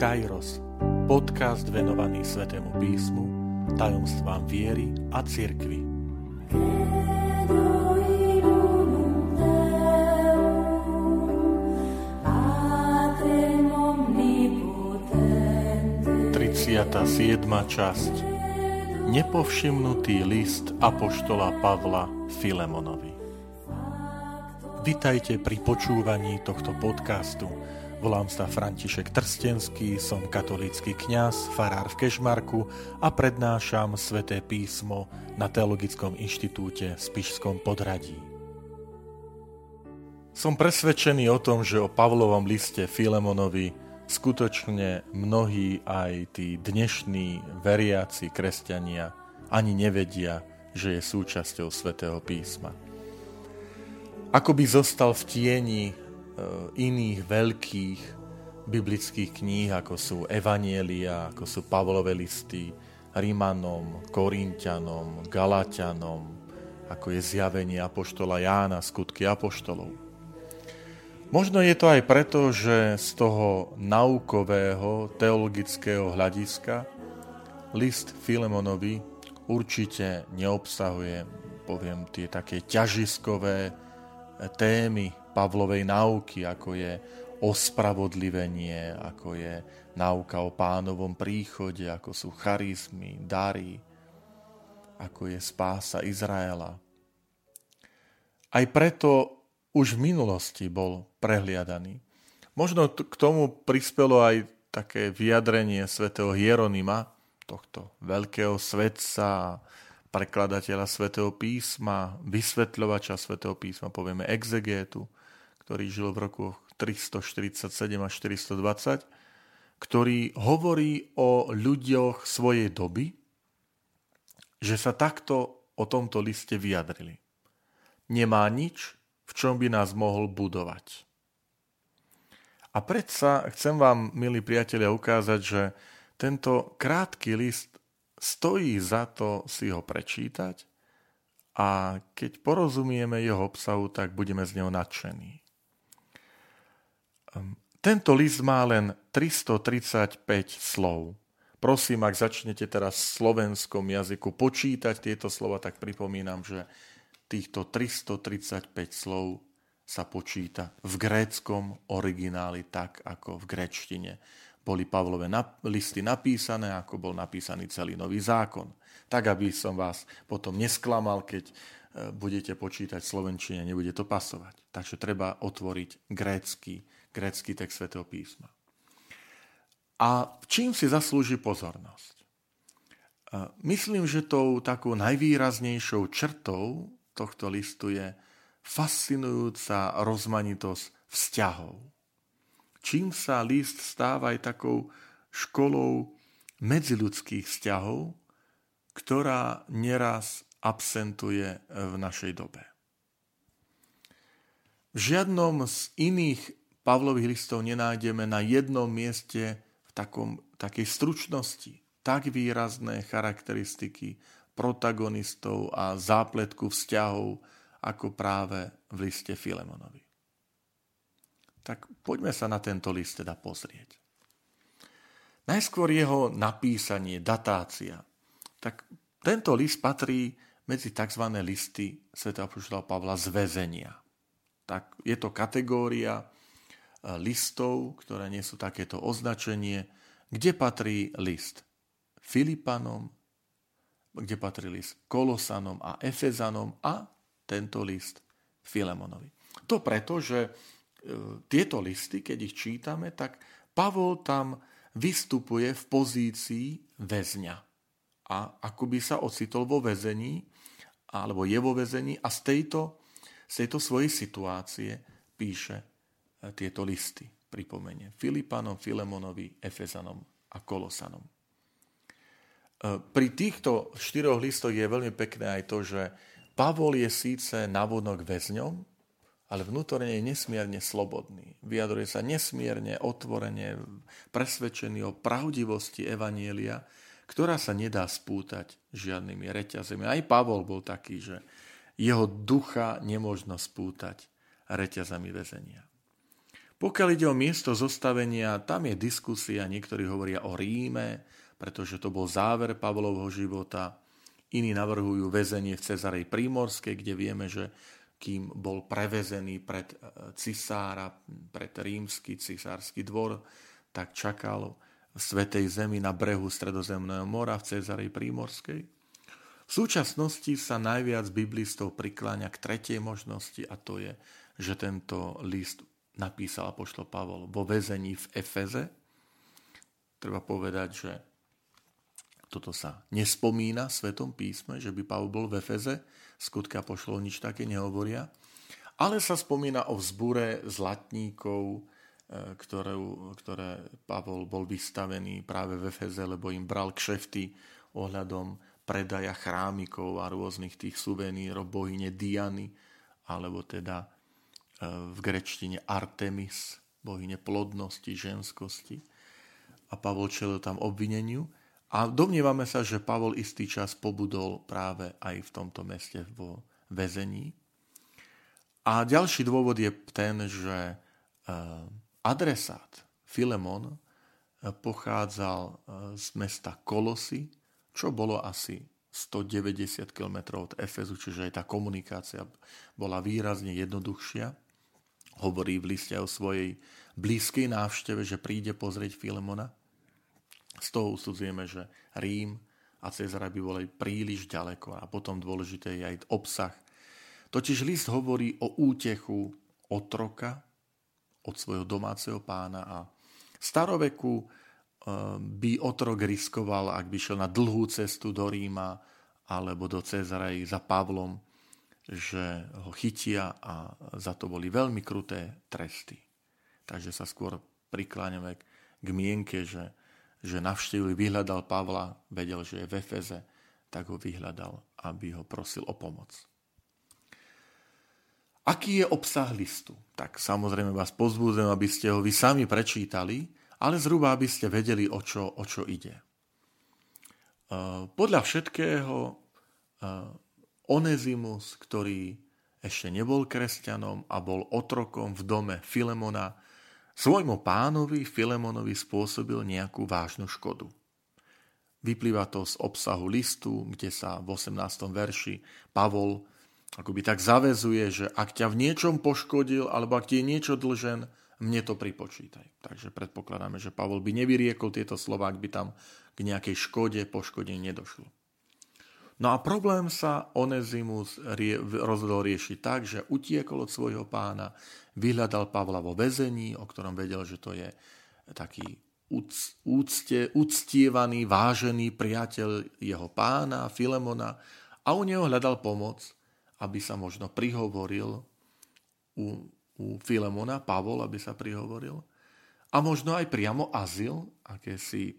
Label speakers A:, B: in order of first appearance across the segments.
A: Kairos, podcast venovaný Svetému písmu, tajomstvám viery a cirkvi. Siedma časť Nepovšimnutý list Apoštola Pavla Filemonovi Vitajte pri počúvaní tohto podcastu. Volám sa František Trstenský, som katolícky kňaz, farár v Kešmarku a prednášam sväté písmo na Teologickom inštitúte v Spišskom podradí. Som presvedčený o tom, že o Pavlovom liste Filemonovi skutočne mnohí aj tí dnešní veriaci kresťania ani nevedia, že je súčasťou svätého písma ako by zostal v tieni iných veľkých biblických kníh, ako sú Evanielia, ako sú Pavlové listy, Rímanom, Korintianom, Galatianom, ako je zjavenie Apoštola Jána, skutky Apoštolov. Možno je to aj preto, že z toho naukového, teologického hľadiska list Filemonovi určite neobsahuje, poviem, tie také ťažiskové, témy Pavlovej náuky, ako je ospravodlivenie, ako je náuka o pánovom príchode, ako sú charizmy, dary, ako je spása Izraela. Aj preto už v minulosti bol prehliadaný. Možno k tomu prispelo aj také vyjadrenie svätého Hieronima, tohto veľkého svetca, prekladateľa svätého písma, vysvetľovača svätého písma, povieme exegétu, ktorý žil v roku 347 až 420, ktorý hovorí o ľuďoch svojej doby, že sa takto o tomto liste vyjadrili. Nemá nič, v čom by nás mohol budovať. A predsa chcem vám, milí priatelia, ukázať, že tento krátky list stojí za to si ho prečítať a keď porozumieme jeho obsahu, tak budeme z neho nadšení. Ehm, tento list má len 335 slov. Prosím, ak začnete teraz v slovenskom jazyku počítať tieto slova, tak pripomínam, že týchto 335 slov sa počíta v gréckom origináli tak, ako v gréčtine boli Pavlové listy napísané, ako bol napísaný celý nový zákon. Tak, aby som vás potom nesklamal, keď e, budete počítať slovenčine, nebude to pasovať. Takže treba otvoriť grécky, grécky text svätého písma. A čím si zaslúži pozornosť? Myslím, že tou takou najvýraznejšou črtou tohto listu je fascinujúca rozmanitosť vzťahov čím sa list stáva aj takou školou medziludských vzťahov, ktorá neraz absentuje v našej dobe. V žiadnom z iných Pavlových listov nenájdeme na jednom mieste v takom, takej stručnosti tak výrazné charakteristiky protagonistov a zápletku vzťahov ako práve v liste Filemonovi. Tak poďme sa na tento list teda pozrieť. Najskôr jeho napísanie, datácia. Tak tento list patrí medzi tzv. listy Sv. Pavla z väzenia. Tak je to kategória listov, ktoré nie takéto označenie, kde patrí list Filipanom, kde patrí list Kolosanom a Efezanom a tento list Filemonovi. To preto, že E, tieto listy, keď ich čítame, tak Pavol tam vystupuje v pozícii väzňa. A ako by sa ocitol vo väzení, alebo je vo väzení a z tejto, z tejto svojej situácie píše tieto listy. Pripomenie Filipanom, Filemonovi, Efezanom a Kolosanom. E, pri týchto štyroch listoch je veľmi pekné aj to, že Pavol je síce navodnok väzňom, ale vnútorne je nesmierne slobodný. Vyjadruje sa nesmierne, otvorene, presvedčený o pravdivosti Evanielia, ktorá sa nedá spútať žiadnymi reťazemi. Aj Pavol bol taký, že jeho ducha nemôžno spútať reťazami väzenia. Pokiaľ ide o miesto zostavenia, tam je diskusia, niektorí hovoria o Ríme, pretože to bol záver Pavlovho života. Iní navrhujú väzenie v Cezarej Prímorskej, kde vieme, že kým bol prevezený pred e, cisára, pred rímsky cisársky dvor, tak čakal v Svetej Zemi na brehu Stredozemného mora v Cezarej Prímorskej. V súčasnosti sa najviac biblistov prikláňa k tretej možnosti a to je, že tento list napísal apoštol Pavol vo väzení v Efeze. Treba povedať, že toto sa nespomína v Svetom písme, že by Pavol bol v Efeze, skutky apoštolov nič také nehovoria, ale sa spomína o vzbure zlatníkov, e, ktoré, ktoré Pavol bol vystavený práve v Efeze, lebo im bral kšefty ohľadom predaja chrámikov a rôznych tých suvenírov bohyne Diany, alebo teda v grečtine Artemis, bohyne plodnosti, ženskosti. A Pavol čelil tam obvineniu. A domnievame sa, že Pavol istý čas pobudol práve aj v tomto meste vo väzení. A ďalší dôvod je ten, že e, adresát Filemon e, pochádzal e, z mesta Kolosy, čo bolo asi 190 km od Efezu, čiže aj tá komunikácia bola výrazne jednoduchšia hovorí v liste o svojej blízkej návšteve, že príde pozrieť Filemona. Z toho usudzujeme, že Rím a Cezara by boli príliš ďaleko a potom dôležité je aj obsah. Totiž list hovorí o útechu otroka od svojho domáceho pána a staroveku eh, by otrok riskoval, ak by šiel na dlhú cestu do Ríma alebo do Cezarej za Pavlom, že ho chytia a za to boli veľmi kruté tresty. Takže sa skôr prikláňame k mienke, že, že navštívil, vyhľadal Pavla, vedel, že je v Efeze, tak ho vyhľadal, aby ho prosil o pomoc. Aký je obsah listu? Tak samozrejme vás pozbúdzam, aby ste ho vy sami prečítali, ale zhruba, aby ste vedeli, o čo, o čo ide. Podľa všetkého Onezimus, ktorý ešte nebol kresťanom a bol otrokom v dome Filemona, svojmu pánovi Filemonovi spôsobil nejakú vážnu škodu. Vyplýva to z obsahu listu, kde sa v 18. verši Pavol akoby tak zavezuje, že ak ťa v niečom poškodil, alebo ak ti je niečo dlžen, mne to pripočítaj. Takže predpokladáme, že Pavol by nevyriekol tieto slova, ak by tam k nejakej škode, poškodení nedošlo. No a problém sa Onezimus rie, rozhodol riešiť tak, že utiekol od svojho pána, vyhľadal Pavla vo väzení, o ktorom vedel, že to je taký úcte, uctievaný, vážený priateľ jeho pána, Filemona a u neho hľadal pomoc, aby sa možno prihovoril u, u Filemona, Pavol, aby sa prihovoril a možno aj priamo azyl, akési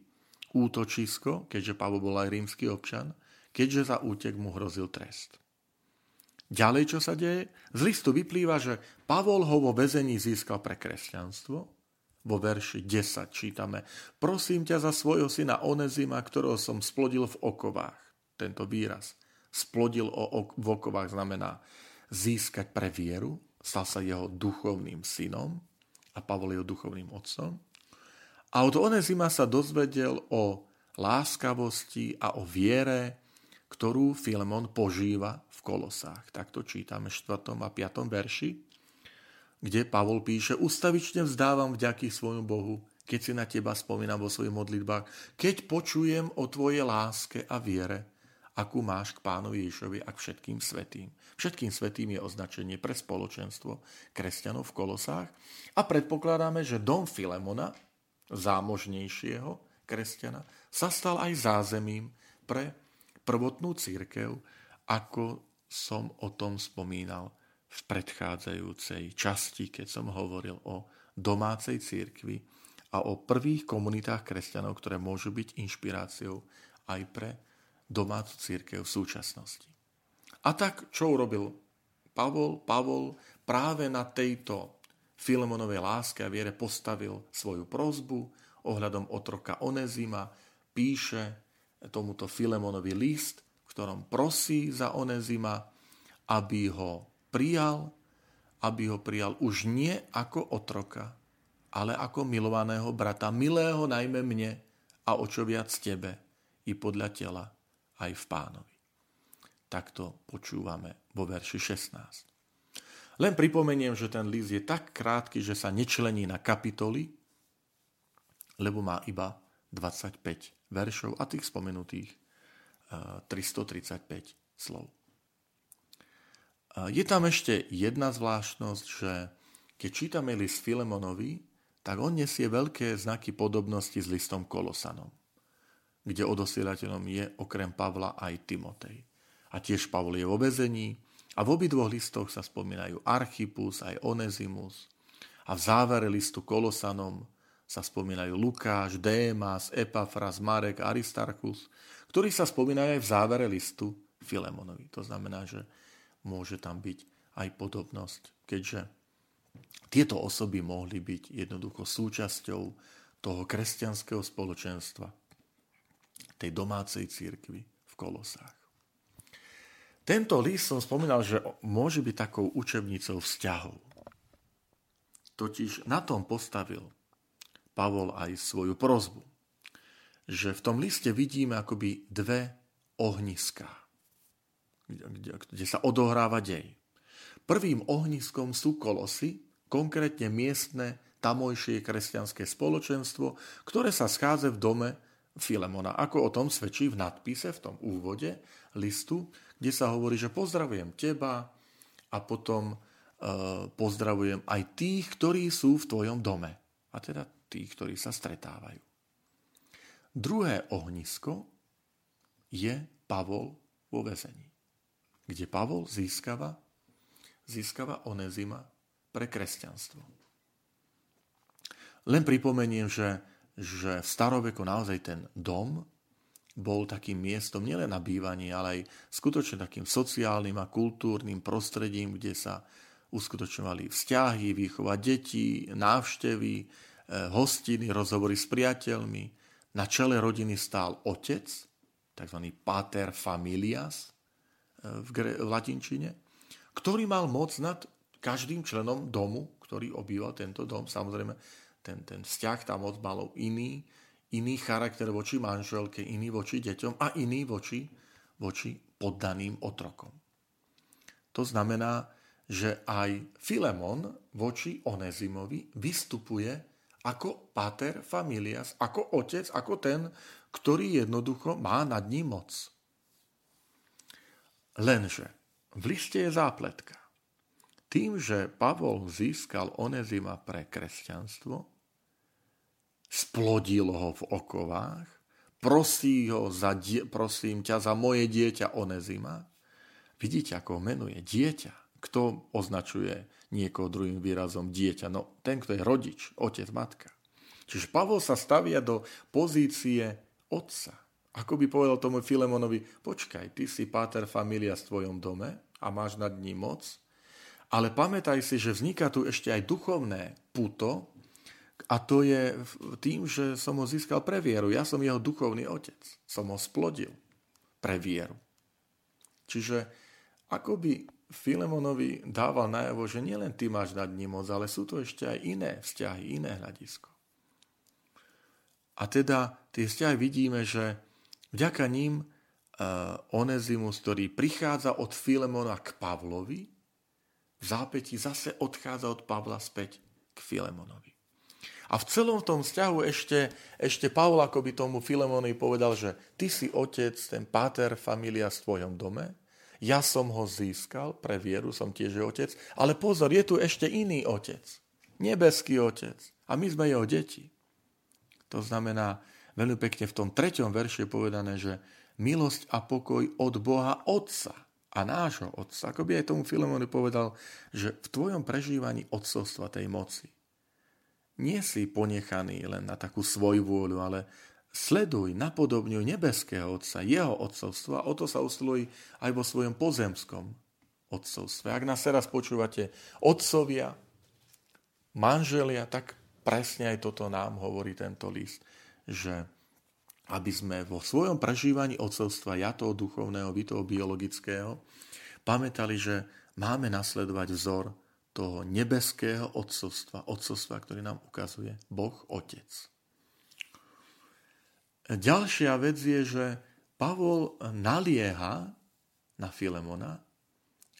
A: útočisko, keďže Pavol bol aj rímsky občan, keďže za útek mu hrozil trest. Ďalej, čo sa deje? Z listu vyplýva, že Pavol ho vo väzení získal pre kresťanstvo. Vo verši 10 čítame Prosím ťa za svojho syna Onezima, ktorého som splodil v okovách. Tento výraz splodil o, v okovách znamená získať pre vieru, stal sa jeho duchovným synom a Pavol jeho duchovným otcom. A od Onezima sa dozvedel o láskavosti a o viere ktorú Filemon požíva v Kolosách. Takto čítame v 4. a 5. verši, kde Pavol píše Ustavične vzdávam vďaky svojmu Bohu, keď si na teba spomínam vo svojich modlitbách, keď počujem o tvojej láske a viere, akú máš k pánovi Ježišovi a k všetkým svetým. Všetkým svetým je označenie pre spoločenstvo kresťanov v Kolosách a predpokladáme, že dom Filemona, zámožnejšieho kresťana, sa stal aj zázemím pre prvotnú církev, ako som o tom spomínal v predchádzajúcej časti, keď som hovoril o domácej církvi a o prvých komunitách kresťanov, ktoré môžu byť inšpiráciou aj pre domácu církev v súčasnosti. A tak, čo urobil Pavol? Pavol práve na tejto Filemonovej láske a viere postavil svoju prozbu ohľadom otroka Onezima, píše tomuto Filemonovi list, v ktorom prosí za Onezima, aby ho prijal, aby ho prijal už nie ako otroka, ale ako milovaného brata, milého najmä mne a o čo viac tebe, i podľa tela, aj v pánovi. Takto počúvame vo verši 16. Len pripomeniem, že ten list je tak krátky, že sa nečlení na kapitoly, lebo má iba 25 veršov a tých spomenutých 335 eh, slov. Je tam ešte jedna zvláštnosť, že keď čítame list Filemonovi, tak on nesie veľké znaky podobnosti s listom Kolosanom, kde odosielateľom je okrem Pavla aj Timotej. A tiež Pavol je vo vezení a v obidvoch listoch sa spomínajú Archipus aj Onezimus a v závere listu Kolosanom sa spomínajú Lukáš, Démas, Epafras, Marek, Aristarchus, ktorí sa spomínajú aj v závere listu Filemonovi. To znamená, že môže tam byť aj podobnosť, keďže tieto osoby mohli byť jednoducho súčasťou toho kresťanského spoločenstva, tej domácej církvy v Kolosách. Tento list som spomínal, že môže byť takou učebnicou vzťahov. Totiž na tom postavil Pavol aj svoju prozbu, že v tom liste vidíme akoby dve ohniská, kde, kde sa odohráva dej. Prvým ohniskom sú kolosy, konkrétne miestne tamojšie kresťanské spoločenstvo, ktoré sa schádza v dome Filemona. Ako o tom svedčí v nadpise, v tom úvode listu, kde sa hovorí, že pozdravujem teba a potom e, pozdravujem aj tých, ktorí sú v tvojom dome. A teda tých, ktorí sa stretávajú. Druhé ohnisko je Pavol vo vezení, kde Pavol získava, získava Onezima pre kresťanstvo. Len pripomeniem, že, že v staroveku naozaj ten dom bol takým miestom nielen na bývanie, ale aj skutočne takým sociálnym a kultúrnym prostredím, kde sa uskutočňovali vzťahy, výchova detí, návštevy, hostiny, rozhovory s priateľmi. Na čele rodiny stál otec, tzv. pater familias eh, v, latinčine, ktorý mal moc nad každým členom domu, ktorý obýval tento dom. Samozrejme, ten, ten vzťah tam moc malo iný, iný charakter voči manželke, iný voči deťom a iný voči, voči poddaným otrokom. To znamená, že aj Filemon voči Onezimovi vystupuje ako pater familias, ako otec, ako ten, ktorý jednoducho má nad ním moc. Lenže v liste je zápletka. Tým, že Pavol získal Onezima pre kresťanstvo, splodil ho v okovách, prosí ho za, prosím ťa za moje dieťa Onezima. Vidíte, ako ho menuje dieťa. Kto označuje niekoho druhým výrazom dieťa? No ten, kto je rodič, otec, matka. Čiže Pavol sa stavia do pozície otca. Ako by povedal tomu Filemonovi, počkaj, ty si páter familia v tvojom dome a máš nad ním moc, ale pamätaj si, že vzniká tu ešte aj duchovné puto a to je tým, že som ho získal pre vieru. Ja som jeho duchovný otec. Som ho splodil pre vieru. Čiže ako by Filemonovi dával najavo, že nielen ty máš nad ním moc, ale sú tu ešte aj iné vzťahy, iné hľadisko. A teda tie vzťahy vidíme, že vďaka ním uh, Onezimus, ktorý prichádza od Filemona k Pavlovi, v zápäti zase odchádza od Pavla späť k Filemonovi. A v celom tom vzťahu ešte, ešte Pavol by tomu Filemonovi povedal, že ty si otec, ten páter familia v tvojom dome, ja som ho získal, pre vieru som tiež otec, ale pozor, je tu ešte iný otec, nebeský otec a my sme jeho deti. To znamená, veľmi pekne v tom treťom verši je povedané, že milosť a pokoj od Boha Otca a nášho otca. Ako by aj tomu Filemoni povedal, že v tvojom prežívaní otcovstva tej moci nie si ponechaný len na takú svoju vôľu, ale sleduj, napodobňuj nebeského otca, jeho otcovstvo a o to sa usiluj aj vo svojom pozemskom otcovstve. Ak nás teraz počúvate otcovia, manželia, tak presne aj toto nám hovorí tento list, že aby sme vo svojom prežívaní odcovstva, ja toho duchovného, vy toho biologického, pamätali, že máme nasledovať vzor toho nebeského odcovstva, odcovstva, ktorý nám ukazuje Boh Otec. Ďalšia vec je, že Pavol nalieha na Filemona,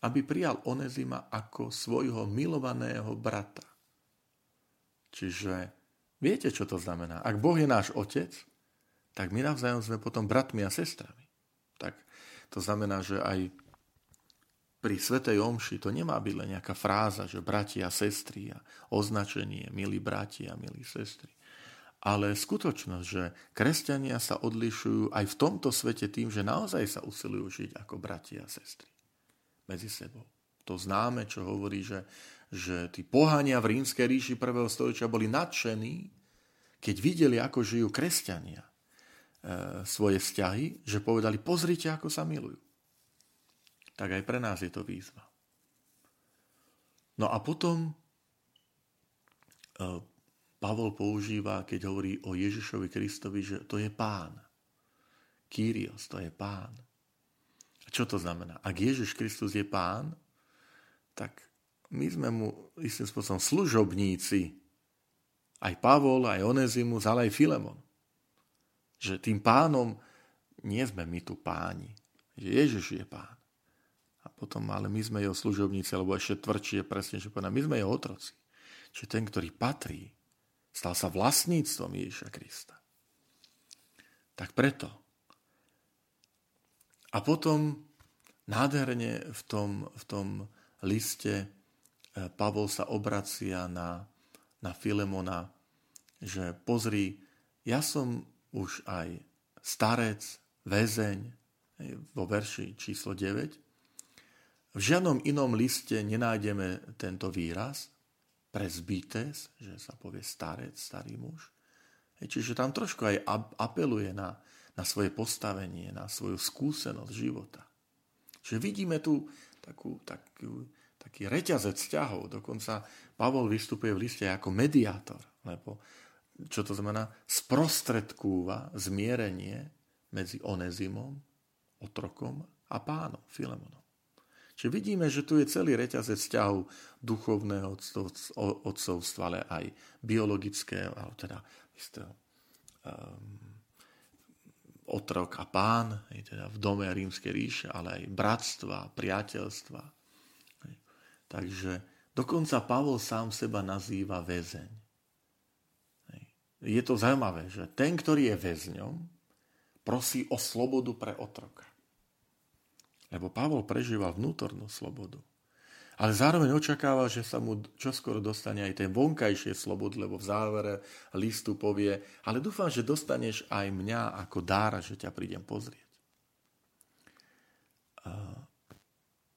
A: aby prijal Onezima ako svojho milovaného brata. Čiže viete, čo to znamená? Ak Boh je náš otec, tak my navzájom sme potom bratmi a sestrami. Tak to znamená, že aj pri Svetej Omši to nemá byť len nejaká fráza, že bratia a sestry a označenie, milí bratia a milí sestry. Ale skutočnosť, že kresťania sa odlišujú aj v tomto svete tým, že naozaj sa usilujú žiť ako bratia a sestry medzi sebou. To známe, čo hovorí, že, že tí pohania v rímskej ríši prvého storočia boli nadšení, keď videli, ako žijú kresťania e, svoje vzťahy, že povedali, pozrite, ako sa milujú tak aj pre nás je to výzva. No a potom e, Pavol používa, keď hovorí o Ježišovi Kristovi, že to je pán. Kyrios, to je pán. A čo to znamená? Ak Ježiš Kristus je pán, tak my sme mu istým spôsobom služobníci. Aj Pavol, aj Onezimus, ale aj Filemon. Že tým pánom nie sme my tu páni. Že Ježiš je pán. A potom, ale my sme jeho služobníci, alebo ešte tvrdšie, presne, že povedať, my sme jeho otroci. Čiže ten, ktorý patrí, stal sa vlastníctvom Ježiša Krista. Tak preto. A potom nádherne v tom, v tom liste e, Pavol sa obracia na, na Filemona, že pozri, ja som už aj starec, väzeň, vo verši číslo 9, v žiadnom inom liste nenájdeme tento výraz, presbytes, že sa povie starec, starý muž. Čiže tam trošku aj apeluje na, na svoje postavenie, na svoju skúsenosť života. Čiže vidíme tu takú, takú, taký reťazec vzťahov. Dokonca Pavol vystupuje v liste ako mediátor, lebo čo to znamená? Sprostredkúva zmierenie medzi Onezimom, otrokom a pánom, Filemonom. Čiže vidíme, že tu je celý reťazec vzťahov duchovného odcovstva, ale aj biologického, ale teda istého, um, otrok a pán, teda v dome rímskej ríše, ale aj bratstva, priateľstva. Takže dokonca Pavol sám seba nazýva väzeň. Je to zaujímavé, že ten, ktorý je väzňom, prosí o slobodu pre otroka. Lebo Pavol prežíva vnútornú slobodu. Ale zároveň očakáva, že sa mu čoskoro dostane aj ten vonkajšie slobod, lebo v závere listu povie, ale dúfam, že dostaneš aj mňa ako dára, že ťa prídem pozrieť.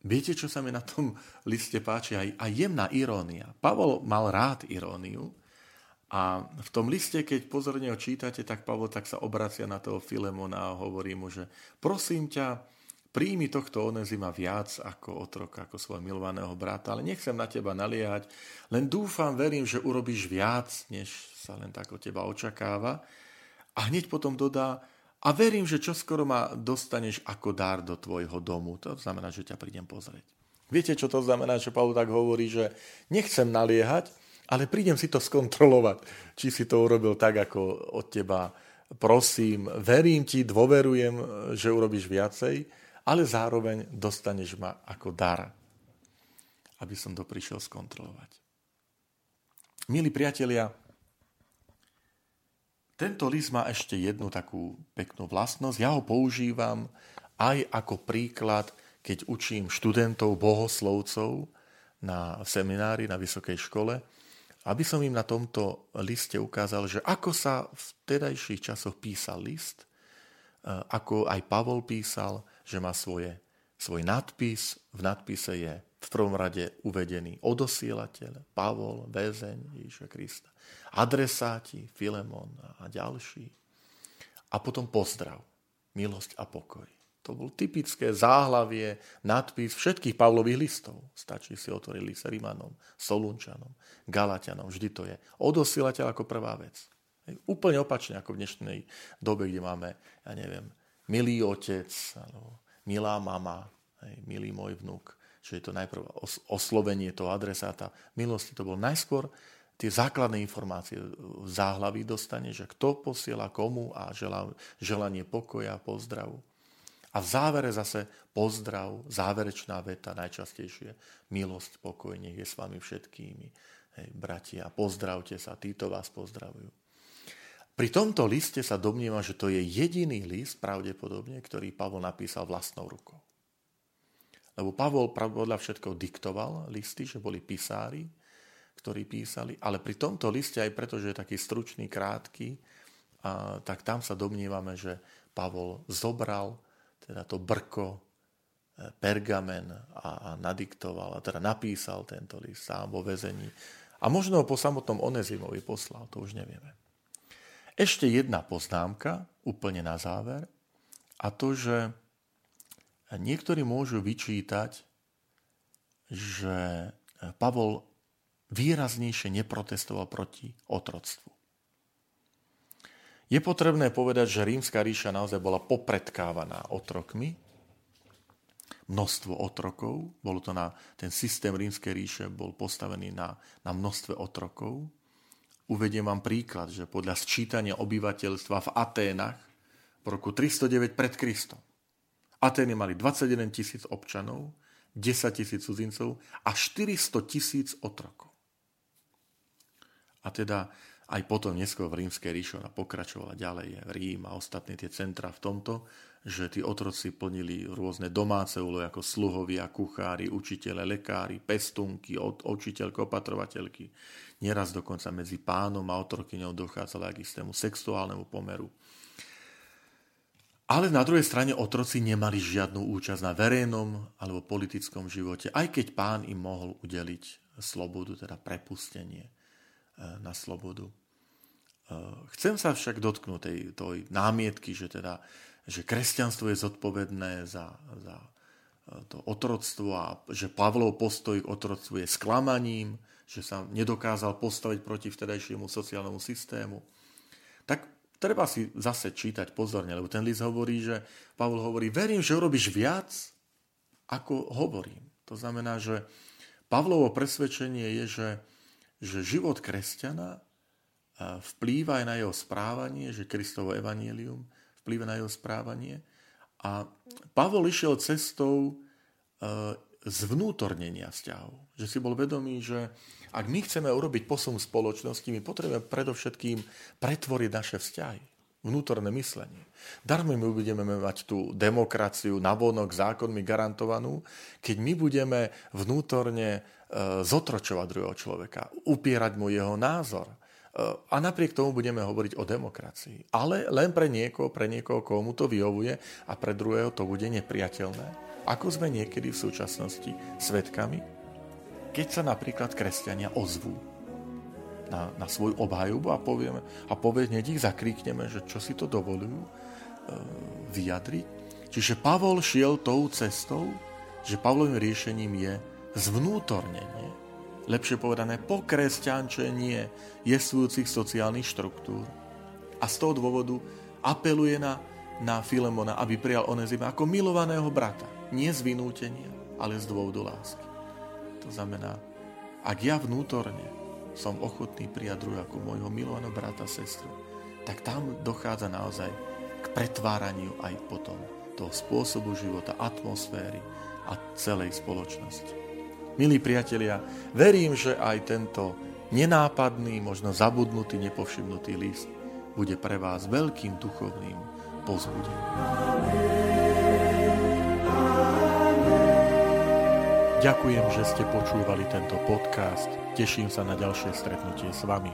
A: Viete, čo sa mi na tom liste páči? Aj, aj jemná irónia. Pavol mal rád iróniu a v tom liste, keď pozorne ho čítate, tak Pavol tak sa obracia na toho Filemona a hovorí mu, že prosím ťa, Príjmi tohto Onezima viac ako otroka, ako svojho milovaného brata, ale nechcem na teba naliehať, len dúfam, verím, že urobíš viac, než sa len tak od teba očakáva. A hneď potom dodá, a verím, že čoskoro ma dostaneš ako dar do tvojho domu. To znamená, že ťa prídem pozrieť. Viete, čo to znamená, že Pavel tak hovorí, že nechcem naliehať, ale prídem si to skontrolovať, či si to urobil tak, ako od teba prosím, verím ti, dôverujem, že urobíš viacej ale zároveň dostaneš ma ako dar, aby som to prišiel skontrolovať. Milí priatelia, tento list má ešte jednu takú peknú vlastnosť. Ja ho používam aj ako príklad, keď učím študentov, bohoslovcov na seminári, na vysokej škole, aby som im na tomto liste ukázal, že ako sa v tedajších časoch písal list, ako aj Pavol písal, že má svoje, svoj nadpis. V nadpise je v prvom rade uvedený odosielateľ, Pavol, väzeň Ježiša Krista, adresáti, Filemon a ďalší. A potom pozdrav, milosť a pokoj. To bol typické záhlavie, nadpis všetkých Pavlových listov. Stačí si otvoriť list Rimanom, Solunčanom, Galatianom, vždy to je. Odosielateľ ako prvá vec. Úplne opačne ako v dnešnej dobe, kde máme, ja neviem, milý otec, alebo milá mama, hej, milý môj vnúk. že je to najprv oslovenie toho adresáta milosti, to bol najskôr tie základné informácie v záhlaví dostane, že kto posiela komu a želanie pokoja, pozdravu. A v závere zase pozdrav, záverečná veta, najčastejšie milosť, pokoj, nech je s vami všetkými. Hej, bratia, pozdravte sa, títo vás pozdravujú. Pri tomto liste sa domnievam, že to je jediný list, pravdepodobne, ktorý Pavol napísal vlastnou rukou. Lebo Pavol podľa všetko diktoval listy, že boli písári, ktorí písali, ale pri tomto liste, aj preto, že je taký stručný, krátky, a, tak tam sa domnívame, že Pavol zobral teda to brko, e, pergamen a, a nadiktoval, a teda napísal tento list sám vo väzení. A možno ho po samotnom Onezimovi poslal, to už nevieme. Ešte jedna poznámka, úplne na záver, a to, že niektorí môžu vyčítať, že Pavol výraznejšie neprotestoval proti otroctvu. Je potrebné povedať, že rímska ríša naozaj bola popredkávaná otrokmi, množstvo otrokov, bolo to na, ten systém rímskej ríše bol postavený na, na množstve otrokov. Uvediem vám príklad, že podľa sčítania obyvateľstva v Aténach v roku 309 pred Kristom Atény mali 21 tisíc občanov, 10 tisíc cudzincov a 400 tisíc otrokov. A teda aj potom neskôr v rímskej ríši ona pokračovala ďalej, Rím a ostatné tie centra v tomto, že tí otroci plnili rôzne domáce úlohy ako sluhovia, kuchári, učiteľe, lekári, pestunky, učiteľky, opatrovateľky. Nieraz dokonca medzi pánom a otrokyňou dochádzalo aj k istému sexuálnemu pomeru. Ale na druhej strane otroci nemali žiadnu účasť na verejnom alebo politickom živote, aj keď pán im mohol udeliť slobodu, teda prepustenie. E, na slobodu. E, chcem sa však dotknúť tej, tej námietky, že, teda, že kresťanstvo je zodpovedné za, za e, to otroctvo a že Pavlov postoj k otroctvu je sklamaním, že sa nedokázal postaviť proti vtedajšiemu sociálnemu systému. Tak treba si zase čítať pozorne, lebo ten list hovorí, že Pavol hovorí, verím, že urobíš viac, ako hovorím. To znamená, že Pavlovo presvedčenie je, že že život kresťana vplýva aj na jeho správanie, že Kristovo evanielium vplýva na jeho správanie. A Pavol išiel cestou e, zvnútornenia vzťahov. Že si bol vedomý, že ak my chceme urobiť posun spoločnosti, my potrebujeme predovšetkým pretvoriť naše vzťahy vnútorné myslenie. Darmo my budeme mať tú demokraciu navonok zákonmi garantovanú, keď my budeme vnútorne zotročovať druhého človeka, upierať mu jeho názor. E, a napriek tomu budeme hovoriť o demokracii. Ale len pre niekoho, pre niekoho, komu to vyhovuje a pre druhého to bude nepriateľné. Ako sme niekedy v súčasnosti svetkami, keď sa napríklad kresťania ozvú na, na svoju obhajobu a povieme, a povie, hneď ich zakríkneme, že čo si to dovolujú e, vyjadriť. Čiže Pavol šiel tou cestou, že Pavlovým riešením je zvnútornenie, lepšie povedané pokresťančenie jestvujúcich sociálnych štruktúr. A z toho dôvodu apeluje na, na Filemona, aby prijal Onezima ako milovaného brata. Nie z vynútenia, ale z dôvodu lásky. To znamená, ak ja vnútorne som ochotný prijať druhého ako môjho milovaného brata, sestru, tak tam dochádza naozaj k pretváraniu aj potom toho spôsobu života, atmosféry a celej spoločnosti. Milí priatelia, verím, že aj tento nenápadný, možno zabudnutý, nepovšimnutý list bude pre vás veľkým duchovným pozbudením. Ďakujem, že ste počúvali tento podcast. Teším sa na ďalšie stretnutie s vami.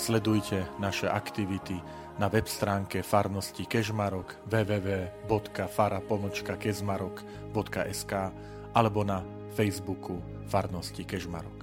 A: Sledujte naše aktivity na web stránke farnosti Kežmarok www.fara.kezmarok.sk alebo na Facebooku farnosti Kežmarok.